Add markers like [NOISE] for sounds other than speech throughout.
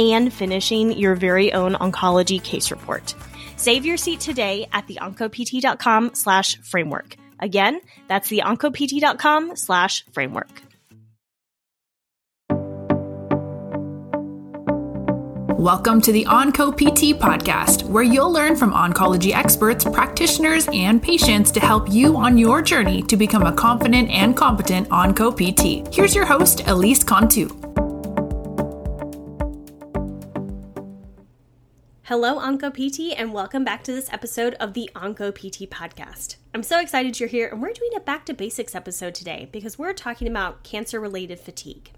and finishing your very own oncology case report. Save your seat today at the theoncopt.com slash framework. Again, that's the theoncopt.com slash framework. Welcome to the Onco PT podcast, where you'll learn from oncology experts, practitioners, and patients to help you on your journey to become a confident and competent Onco PT. Here's your host, Elise Cantu. Hello, OncoPT, and welcome back to this episode of the OncoPT podcast. I'm so excited you're here, and we're doing a back to basics episode today because we're talking about cancer related fatigue.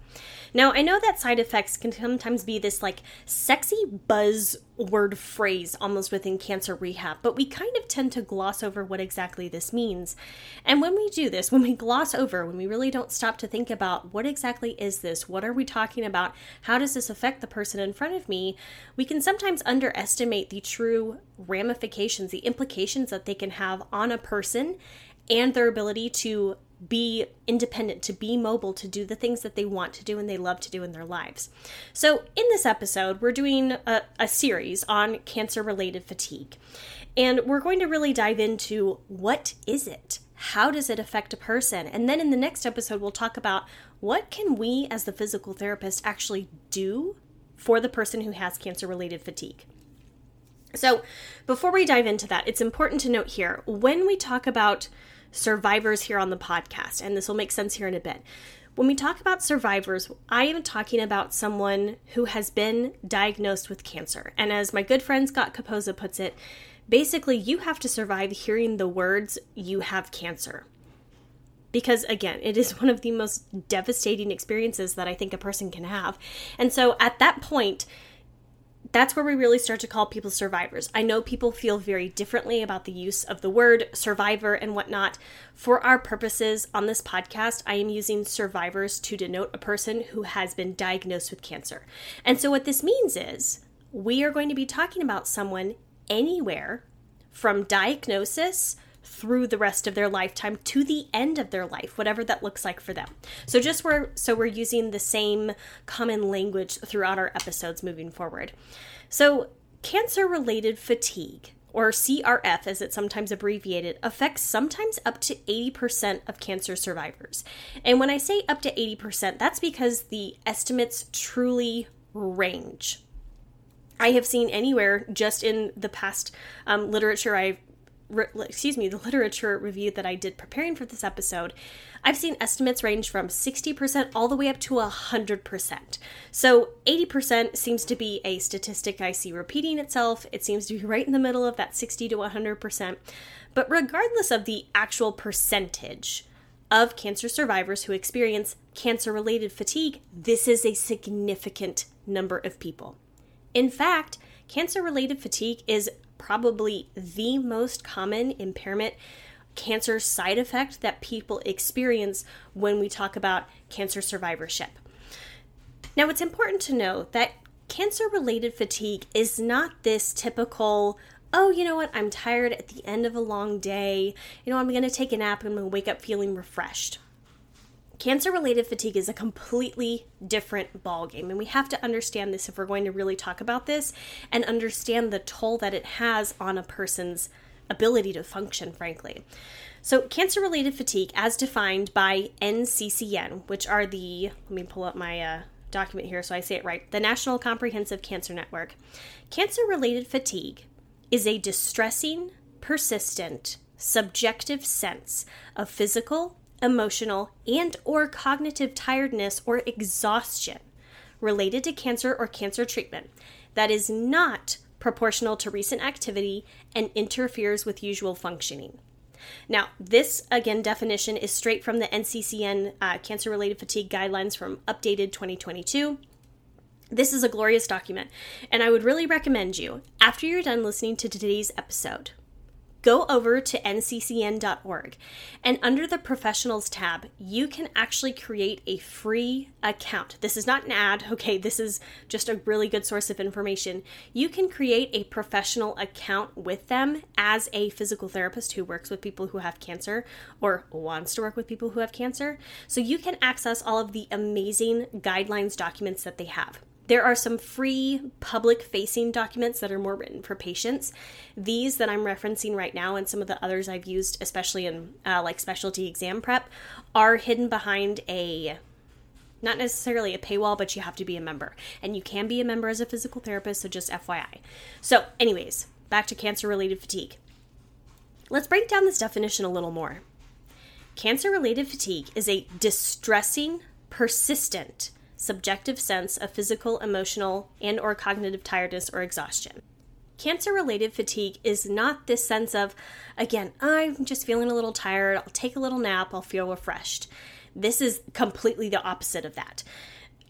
Now, I know that side effects can sometimes be this like sexy buzzword phrase almost within cancer rehab, but we kind of tend to gloss over what exactly this means. And when we do this, [LAUGHS] when we gloss over, when we really don't stop to think about what exactly is this, what are we talking about, how does this affect the person in front of me, we can sometimes underestimate the true ramifications, the implications that they can have on a person and their ability to be independent, to be mobile, to do the things that they want to do and they love to do in their lives. So, in this episode, we're doing a, a series on cancer related fatigue. And we're going to really dive into what is it? How does it affect a person? And then in the next episode, we'll talk about what can we as the physical therapist actually do for the person who has cancer related fatigue. So, before we dive into that, it's important to note here when we talk about survivors here on the podcast, and this will make sense here in a bit. When we talk about survivors, I am talking about someone who has been diagnosed with cancer. And as my good friend Scott Capozza puts it, basically, you have to survive hearing the words, you have cancer. Because again, it is [LAUGHS] one of the most devastating experiences that I think a person can have. And so at that point, that's where we really start to call people survivors. I know people feel very differently about the use of the word survivor and whatnot. For our purposes on this podcast, I am using survivors to denote a person who has been diagnosed with cancer. And so, what this means is we are going to be talking about someone anywhere from diagnosis through the rest of their lifetime to the end of their life, whatever that looks like for them. So just we're so we're using the same common language throughout our episodes moving forward. So cancer related fatigue or CRF as it's sometimes abbreviated, affects sometimes up to 80% of cancer survivors. And when I say up to 80%, that's because the estimates truly range. I have seen anywhere just in the past um, literature I've re- excuse me, the literature review that I did preparing for this episode, I've seen estimates range from 60% all the way up to 100%. So 80% seems to be a statistic I see repeating itself. It seems to be right in the middle of that 60 to 100%. But regardless of the actual percentage, of cancer survivors who experience cancer related fatigue, this is a significant number of people. In fact, cancer related fatigue is probably the most common impairment cancer side effect that people experience when we talk about cancer survivorship. Now, it's important to know that cancer related fatigue is not this typical, oh, you know what, I'm tired at the end of a long day. You know, I'm going to take a nap and I'm going to wake up feeling refreshed. Cancer related fatigue is a completely different ballgame, and we have to understand this if we're going to really talk about this and understand the toll that it has on a person's ability to function, frankly. So, cancer related fatigue, as defined by NCCN, which are the, let me pull up my uh, document here so I say it right, the National Comprehensive Cancer Network. Cancer related fatigue is a distressing, persistent, subjective sense of physical, emotional, and or cognitive tiredness or exhaustion related to cancer or cancer treatment that is not proportional to recent activity and interferes with usual functioning. Now, this again definition is straight from the NCCN uh, cancer related fatigue guidelines from updated 2022. This is a glorious document, and I would really recommend you, after you're done listening to today's episode, go over to nccn.org and under the professionals tab, you can actually create a free account. This is not an ad, okay? This is just a really good source of information. You can create a professional account with them as a physical therapist who works with people who have cancer or wants to work with people who have cancer. So you can access all of the amazing guidelines documents that they have. There are some free public facing documents that are more written for patients. These that I'm referencing right now, and some of the others I've used, especially in uh, like specialty exam prep, are hidden behind a not necessarily a paywall, but you have to be a member. And you can be a member as a physical therapist, so just FYI. So, anyways, back to cancer related fatigue. Let's break down this definition a little more. Cancer related fatigue is a distressing, persistent, subjective sense of physical, emotional, and or cognitive tiredness or exhaustion. Cancer-related fatigue is not this sense of again, I'm just feeling a little tired, I'll take a little nap, I'll feel refreshed. This is completely the opposite of that.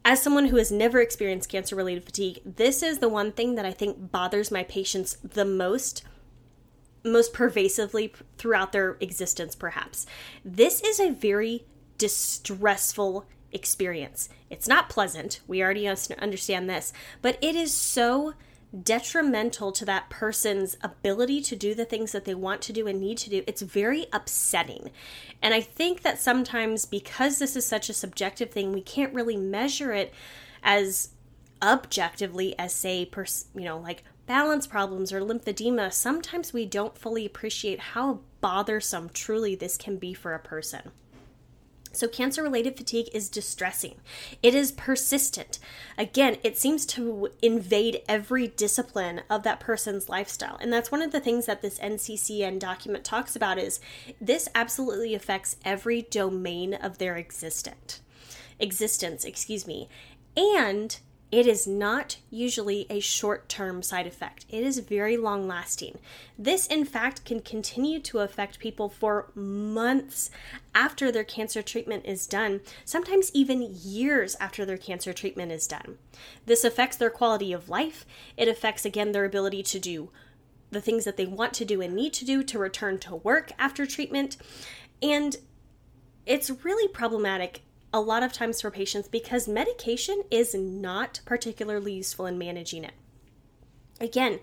As someone who has never experienced cancer related fatigue, this is the one thing that I think bothers my patients the most most pervasively throughout their existence, perhaps. This is a very distressful experience. It's not pleasant. We already understand this, but it is so detrimental to that person's ability to do the things that they want to do and need to do. It's very upsetting. And I think that sometimes because this is such a subjective thing, we can't really measure it as objectively as say pers- you know like balance problems or lymphedema sometimes we don't fully appreciate how bothersome truly this can be for a person so, cancer related fatigue is distressing. It is persistent. Again, it seems to invade every discipline of that person's lifestyle. And that's one of the things that this NCCN document talks about is this absolutely affects every domain of their existent existence, excuse me. And it is not usually a short term side effect, it is very long lasting. This, in fact, can continue to affect people for months after their cancer treatment is done, sometimes even years after their cancer treatment is done. This affects their quality of life, it affects, again, their ability to do the things that they want to do and need to do to return to work after treatment. And it's really problematic a lot of times for patients because medication is not particularly useful in managing it. Again,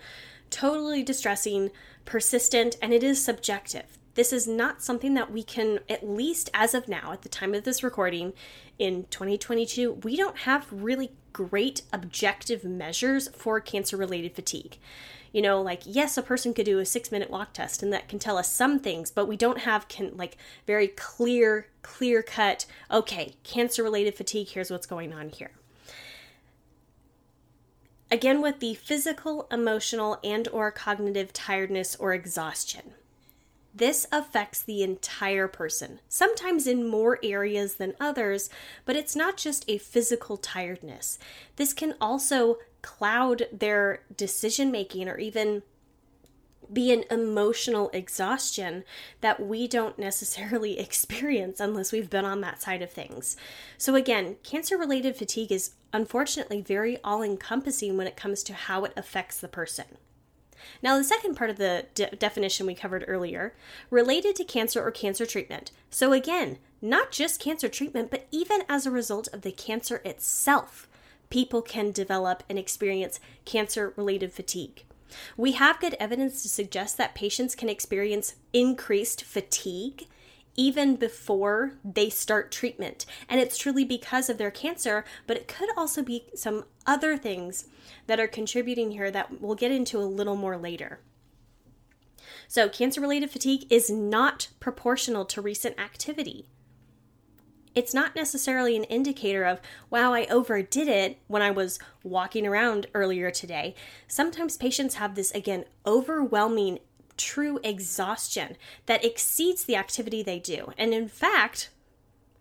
totally distressing, persistent, and it is subjective. This is not something that we can, at least as of now, at the time of this recording in 2022, we don't have really great objective measures for cancer related fatigue you know like yes a person could do a six minute walk test and that can tell us some things but we don't have can like very clear clear cut okay cancer related fatigue here's what's going on here again with the physical emotional and or cognitive tiredness or exhaustion this affects the entire person, sometimes in more areas than others, but it's not just a physical tiredness. This can also cloud their decision making or even be an emotional exhaustion that we don't necessarily [LAUGHS] experience unless we've been on that side of things. So, again, cancer related fatigue is unfortunately very all encompassing when it comes to how it affects the person. Now, the second part of the de- definition we covered earlier related to cancer or cancer treatment. So, again, not just cancer treatment, but even as a result of the cancer itself people can develop and experience cancer related fatigue. We have good evidence to suggest that patients can experience increased fatigue even before they start treatment. And it's truly because of their cancer, but it could also be some other things that are contributing here that we'll get into a little more later. So, cancer related fatigue is not proportional to recent activity it's not necessarily an indicator of, wow, I overdid it when I was walking around earlier today. Sometimes patients have this, again, overwhelming, true exhaustion that exceeds the activity they do. And in fact,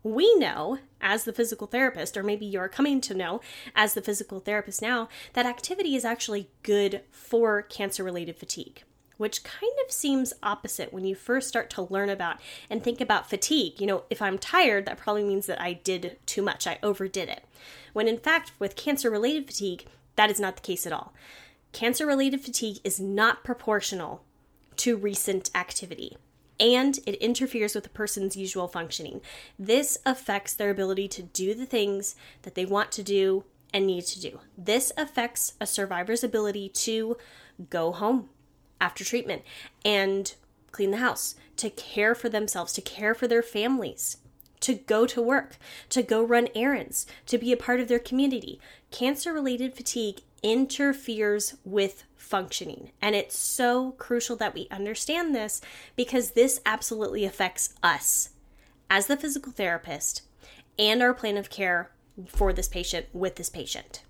we know as the physical therapist, or maybe you're coming to know as the physical therapist now, that activity is actually good for cancer related fatigue. Which kind of seems opposite when you first start to learn about and think about fatigue. You know, if I'm tired, that probably means that I did too much, I overdid it. When in fact, with cancer related fatigue, that is not the case at all. Cancer related fatigue is not proportional to recent activity and it interferes with a person's usual functioning. This affects their ability to do the things that they want to do and need to do. This affects a survivor's ability to go home after treatment and clean the house, to care for themselves, to care for their families, to go to work, to go run errands, to be a part of their community. Cancer related fatigue interferes with functioning. And it's so crucial that we understand this because this absolutely affects us as the physical therapist and our plan of care for this patient with this patient.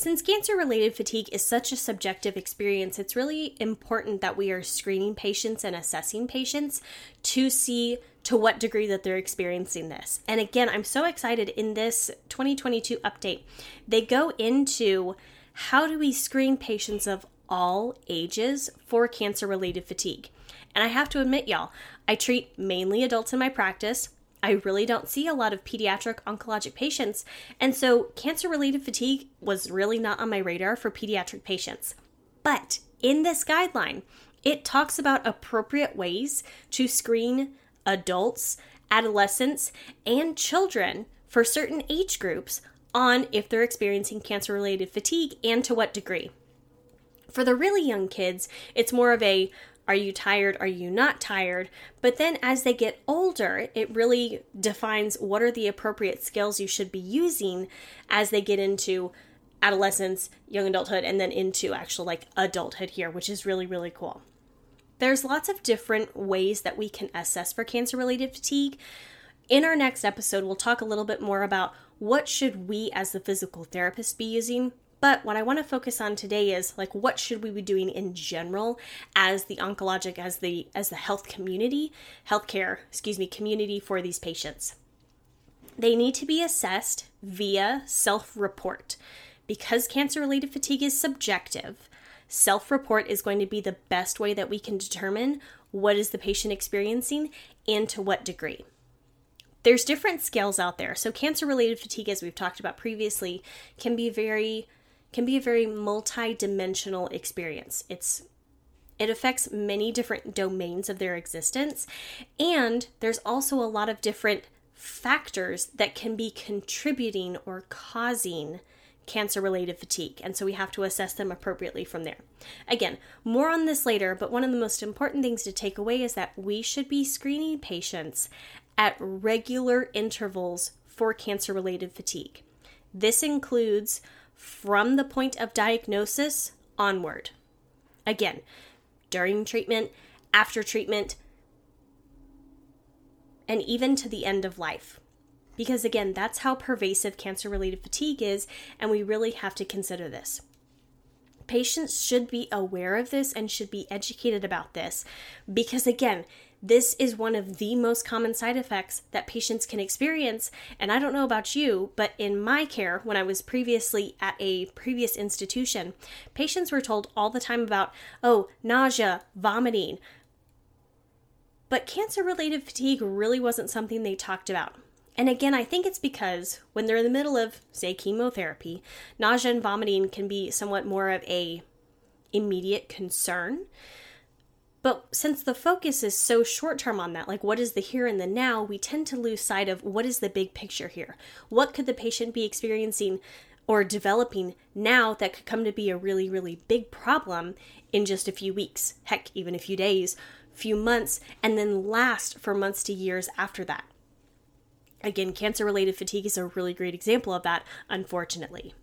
Since cancer related fatigue is such a subjective experience, it's really important that we are screening patients and assessing patients to see to what degree that they're experiencing this. And again, I'm so excited in this 2022 update. They go into how do we screen patients of all ages for cancer related fatigue. And I have to admit, y'all, I treat mainly adults in my practice. I really don't see a lot of pediatric oncologic patients, and so cancer related fatigue was really not on my radar for pediatric patients. But in this guideline, it talks about appropriate ways to screen adults, adolescents, and children for certain age groups on if they're experiencing cancer related fatigue and to what degree. For the really young kids, it's more of a are you tired? Are you not tired? But then as they get older, it really defines what are the appropriate skills you should be using as they get into adolescence, young adulthood, and then into actual like adulthood here, which is really, really cool. There's lots of different ways that we can assess for cancer related fatigue. In our next episode, we'll talk a little bit more about what should we as the physical therapist be using but what I want to focus on today is like what should we be doing in general as the oncologic as the as the health community, healthcare, excuse me, community for these patients. They need to be assessed via self-report. Because cancer-related fatigue is subjective, self-report is going to be the best way that we can determine what is the patient experiencing and to what degree there's different scales out there. So, cancer related fatigue, as we've talked about previously, can be very can be a very multi-dimensional experience. It's it affects many different domains of their existence and there's also a lot of different factors that can be contributing or causing cancer related fatigue. And so we have to assess them appropriately from there. Again, more on this later, but one of the most important things to take away is that we should be screening patients at regular intervals for cancer related fatigue. This includes from the point of diagnosis onward. Again, during treatment, after treatment, and even to the end of life. Because again, that's how pervasive cancer related fatigue is, and we really have to consider this. Patients should be aware of this and should be educated about this because, again, this is one of the most common side effects that patients can experience. And I don't know about you, but in my care, when I was previously at a previous institution, patients were told all the time about, oh, nausea, vomiting. But cancer related fatigue really wasn't something they talked about. And again, I think it's because when they're in the middle of, say, chemotherapy, nausea and vomiting can be somewhat more of a immediate concern. But since the focus is so short term on that, like what is the here and the now, we tend to lose sight of what is the big picture here. What could the patient be experiencing or developing now that could come to be a really, really big problem in just a few weeks, heck, even a few days, few months, and then last for months to years after that. Again, cancer related fatigue is a really great example of that, unfortunately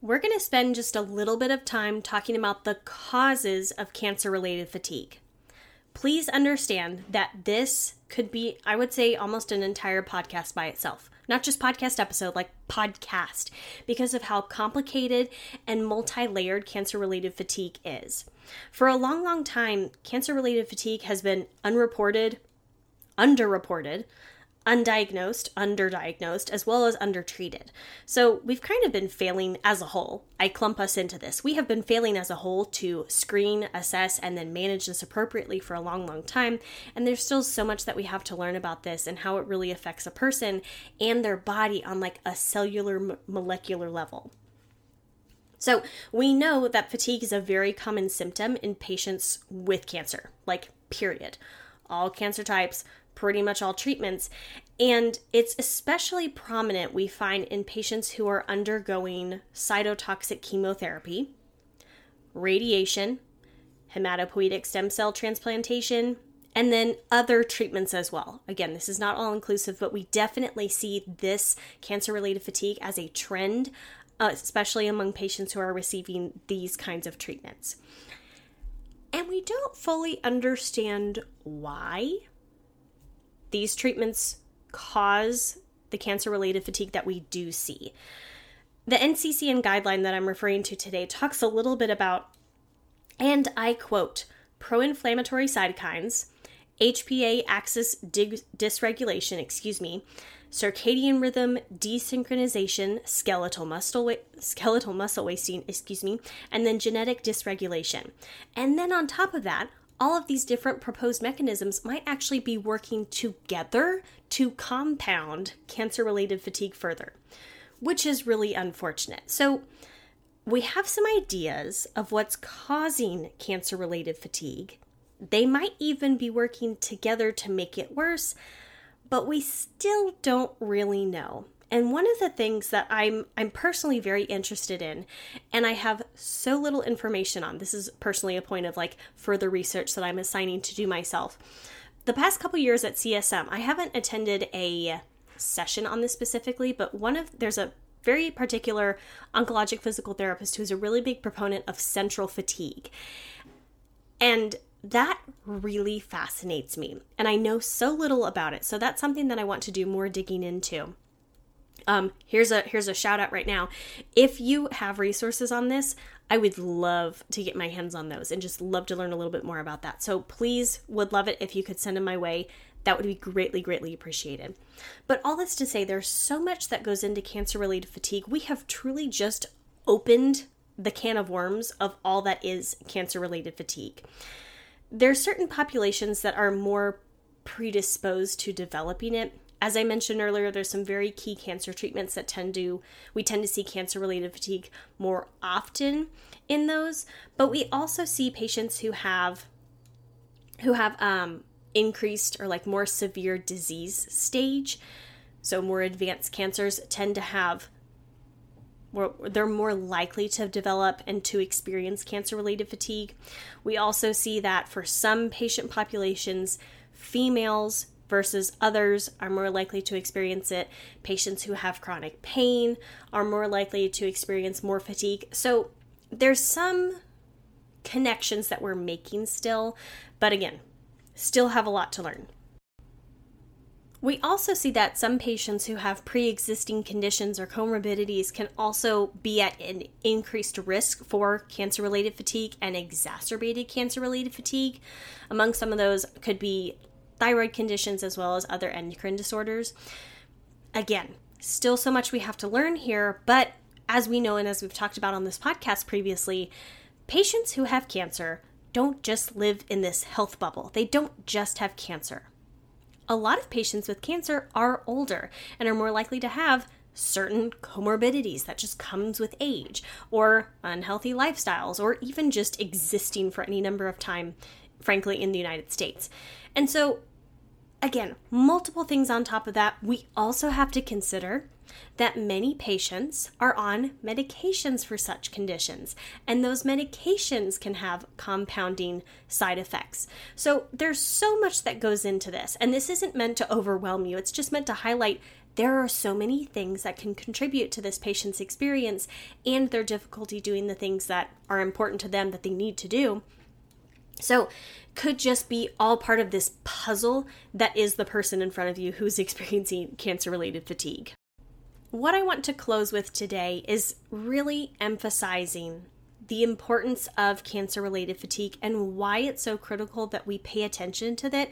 we're going to spend just a little bit of time talking about the causes of cancer related fatigue. Please understand that this could be, I would say, almost an entire podcast by itself. Not just podcast episode, like podcast, because of how complicated and multi layered cancer related fatigue is. For a long, long time, cancer related fatigue has been unreported, underreported, undiagnosed, underdiagnosed, as well as undertreated. So we've kind of been failing as a whole. I clump us into this. We have been failing as a whole to screen, assess, and then manage this appropriately for a long, long time. And there's still so much that we have to learn about this and how it really affects a person and their body on like a cellular, molecular level. So, we know that fatigue is a very common symptom in patients with cancer, like, period. All cancer types, pretty much all treatments. And it's especially prominent, we find, in patients who are undergoing cytotoxic chemotherapy, radiation, hematopoietic stem cell transplantation, and then other treatments as well. Again, this is not all inclusive, but we definitely see this cancer related fatigue as a trend, uh, especially among patients who are receiving these kinds of treatments. And we don't fully understand why these treatments cause the cancer related fatigue that we do see. The NCCN guideline that I'm referring to today talks a little bit about, and I quote, pro inflammatory cytokines, HPA axis dysregulation, excuse me, circadian rhythm desynchronization, skeletal muscle wa- skeletal muscle wasting, excuse me, and then genetic dysregulation. And then on top of that, all of these different proposed mechanisms might actually be working together to compound cancer related fatigue further, which is really unfortunate. So, we have some ideas of what's causing cancer related fatigue. They might even be working together to make it worse, but we still don't really know. And one of the things that I'm I'm personally very interested in and I have so little information on. This is personally a point of like further research that I'm assigning to do myself. The past couple years at CSM, I haven't attended a session on this specifically, but one of there's a very particular oncologic physical therapist who's a really big proponent of central fatigue. And that really fascinates me. And I know so little about it. So that's something that I want to do more digging into. Um, here's a here's a shout out right now. If you have resources on this, I would love to get my hands on those and just love to learn a little bit more about that. So please would love it if you could send them my way. That would be greatly, greatly appreciated. But all this to say, there's so much that goes into cancer related fatigue. We have truly just opened the can of worms of all that is cancer related fatigue. There are certain populations that are more predisposed to developing it as I mentioned earlier, there's some very key cancer treatments that tend to we tend to see cancer related fatigue more often in those, but we also see patients who have who have um, increased or like more severe disease stage. So more advanced cancers tend to have they're more likely to develop and to experience cancer related fatigue. We also see that for some patient populations, females versus others are more likely to experience it. Patients who have chronic pain are more likely to experience more fatigue. So there's some connections that we're making still, but again, still have a lot to learn. We also see that some patients who have pre existing conditions or comorbidities can also be at an increased risk for cancer related fatigue and exacerbated cancer related fatigue. Among some of those could be thyroid conditions as well as other endocrine disorders. Again, still so much we have to learn here, but as we know and as we've talked about on this podcast previously, patients who have cancer don't just live in this health bubble. They don't just have cancer. A lot of patients with cancer are older and are more likely to have certain comorbidities that just comes with age or unhealthy lifestyles or even just existing for any number of time frankly in the United States. And so Again, multiple things on top of that. We also have to consider that many patients are on medications for such conditions, and those medications can have compounding side effects. So there's so much that goes into this, and this isn't meant to overwhelm you, it's just meant to highlight there are so many things that can contribute to this patient's experience and their difficulty doing the things that are important to them that they need to do. So, could just be all part of this puzzle that is the person in front of you who's [LAUGHS] experiencing cancer related fatigue. What I want to close with today is really emphasizing the importance of cancer related fatigue and why it's so critical that we pay attention to that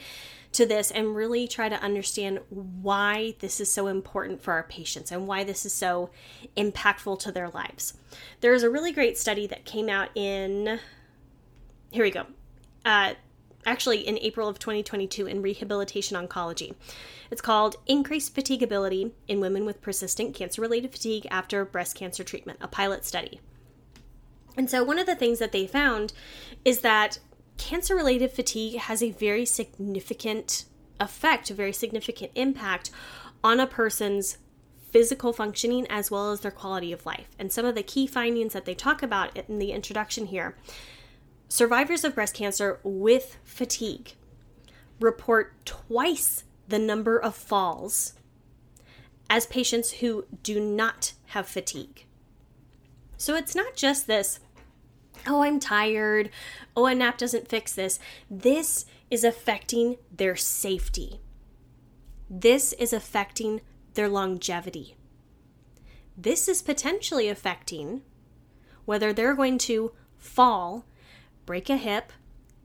to this and really try to understand why this is so important for our patients and why this is so impactful to their lives. There's a really great study that came out in here we go. Uh, actually in April of 2022 in Rehabilitation Oncology. It's called Increased Fatigability in Women with Persistent Cancer Related Fatigue After Breast Cancer Treatment, a pilot study. And so, one of the things that they found is that cancer related fatigue has a very significant effect, a very significant impact on a person's physical functioning as well as their quality of life. And some of the key findings that they talk about in the introduction here survivors of breast cancer with fatigue report twice the number of falls as patients who do not have fatigue. So it's not just this, oh, I'm tired, oh, a nap doesn't fix this. This is affecting their safety. This is affecting their longevity. This is potentially affecting whether they're going to fall break a hip,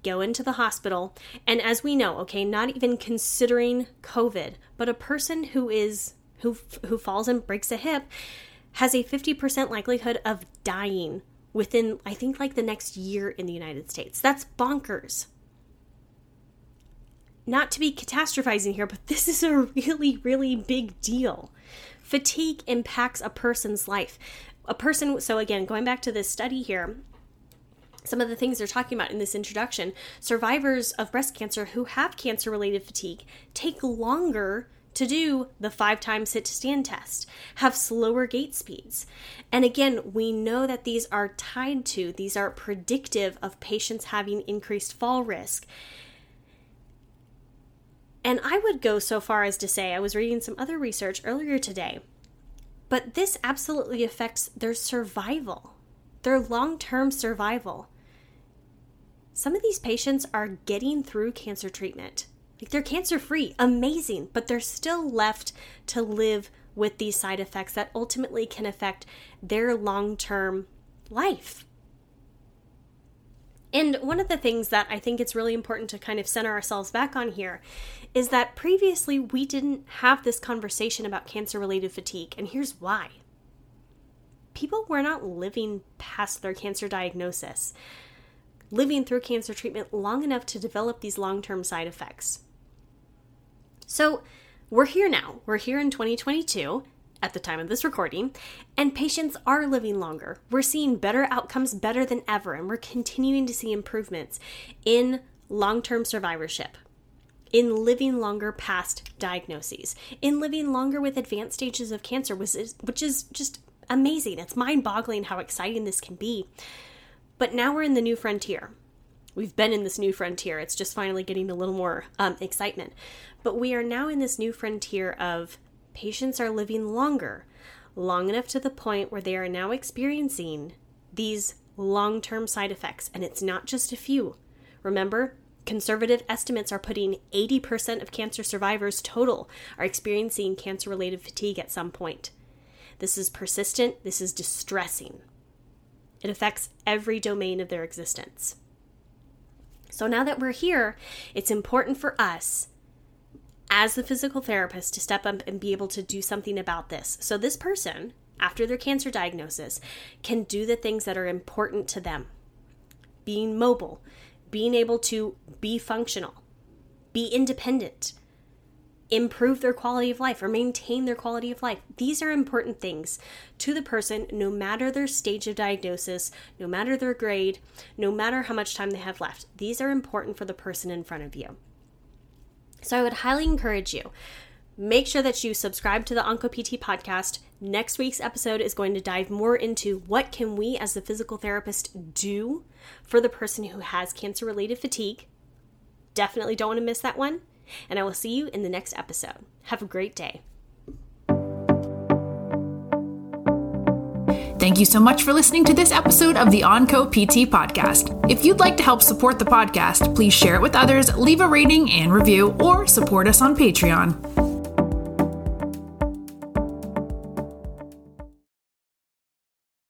go into the hospital, and as we know, okay, not even considering COVID, but a person who is who who falls and breaks a hip has a 50% likelihood of dying within I think like the next year in the United States. That's bonkers. Not to be catastrophizing here, but this [LAUGHS] is a really really big deal. Fatigue impacts a person's life. A person so again, going back to this study here, some of the things they're talking about in this introduction survivors of breast cancer who have cancer related fatigue take longer to do the five times sit to stand test, have slower gait speeds. And again, we know that these are tied to, these are predictive of patients having increased fall risk. And I would go so far as to say, I was reading some other research earlier today, but this absolutely affects their survival, their long term survival some of these patients are getting through cancer treatment. Like they're cancer free, amazing, but they're still left to live with these side effects that ultimately can affect their long term life. And one of the things that I think it's really important to kind of center ourselves back on here is that previously we didn't have this conversation about cancer related fatigue, and here's why. People were not living past their cancer diagnosis living through cancer treatment long enough to develop these long term side effects. So, we're here now. We're here in 2022 at the time of this recording, and patients are living longer. We're seeing better outcomes better than ever, and we're continuing to see improvements in long term survivorship, in living longer past diagnoses, in living longer with advanced stages of cancer, which is, which is just amazing. It's mind boggling how exciting this can be. But now we're in the new frontier. We've been in this new frontier. It's just finally getting a little more um, excitement. But we are now in this new frontier of patients are living longer, long enough to the point where they are now experiencing these long term side effects. And it's not just a few. Remember, conservative estimates are putting 80% of cancer survivors total are experiencing cancer related fatigue at some point. This is persistent, this is distressing. It affects every domain of their existence. So now that we're here, it's important for us as the physical therapist to step up and be able to do something about this. So this person, after their cancer diagnosis, can do the things that are important to them being mobile, being able to be functional, be independent, improve their quality of life or maintain their quality of life. These are important things to the person, no matter their stage of diagnosis, no matter their grade, no matter how much time they have left. These are important for the person in front of you. So I would highly encourage you. Make sure that you subscribe to the OncoPT podcast. Next week's episode is going to dive more into what can we as the physical therapist do for the person who has cancer related fatigue. Definitely don't want to miss that one and I will see you in the next episode. Have a great day. Thank you so much for listening to this episode of the Onco PT podcast. If you'd like to help support the podcast, please share it with others, leave a rating and review, or support us on Patreon.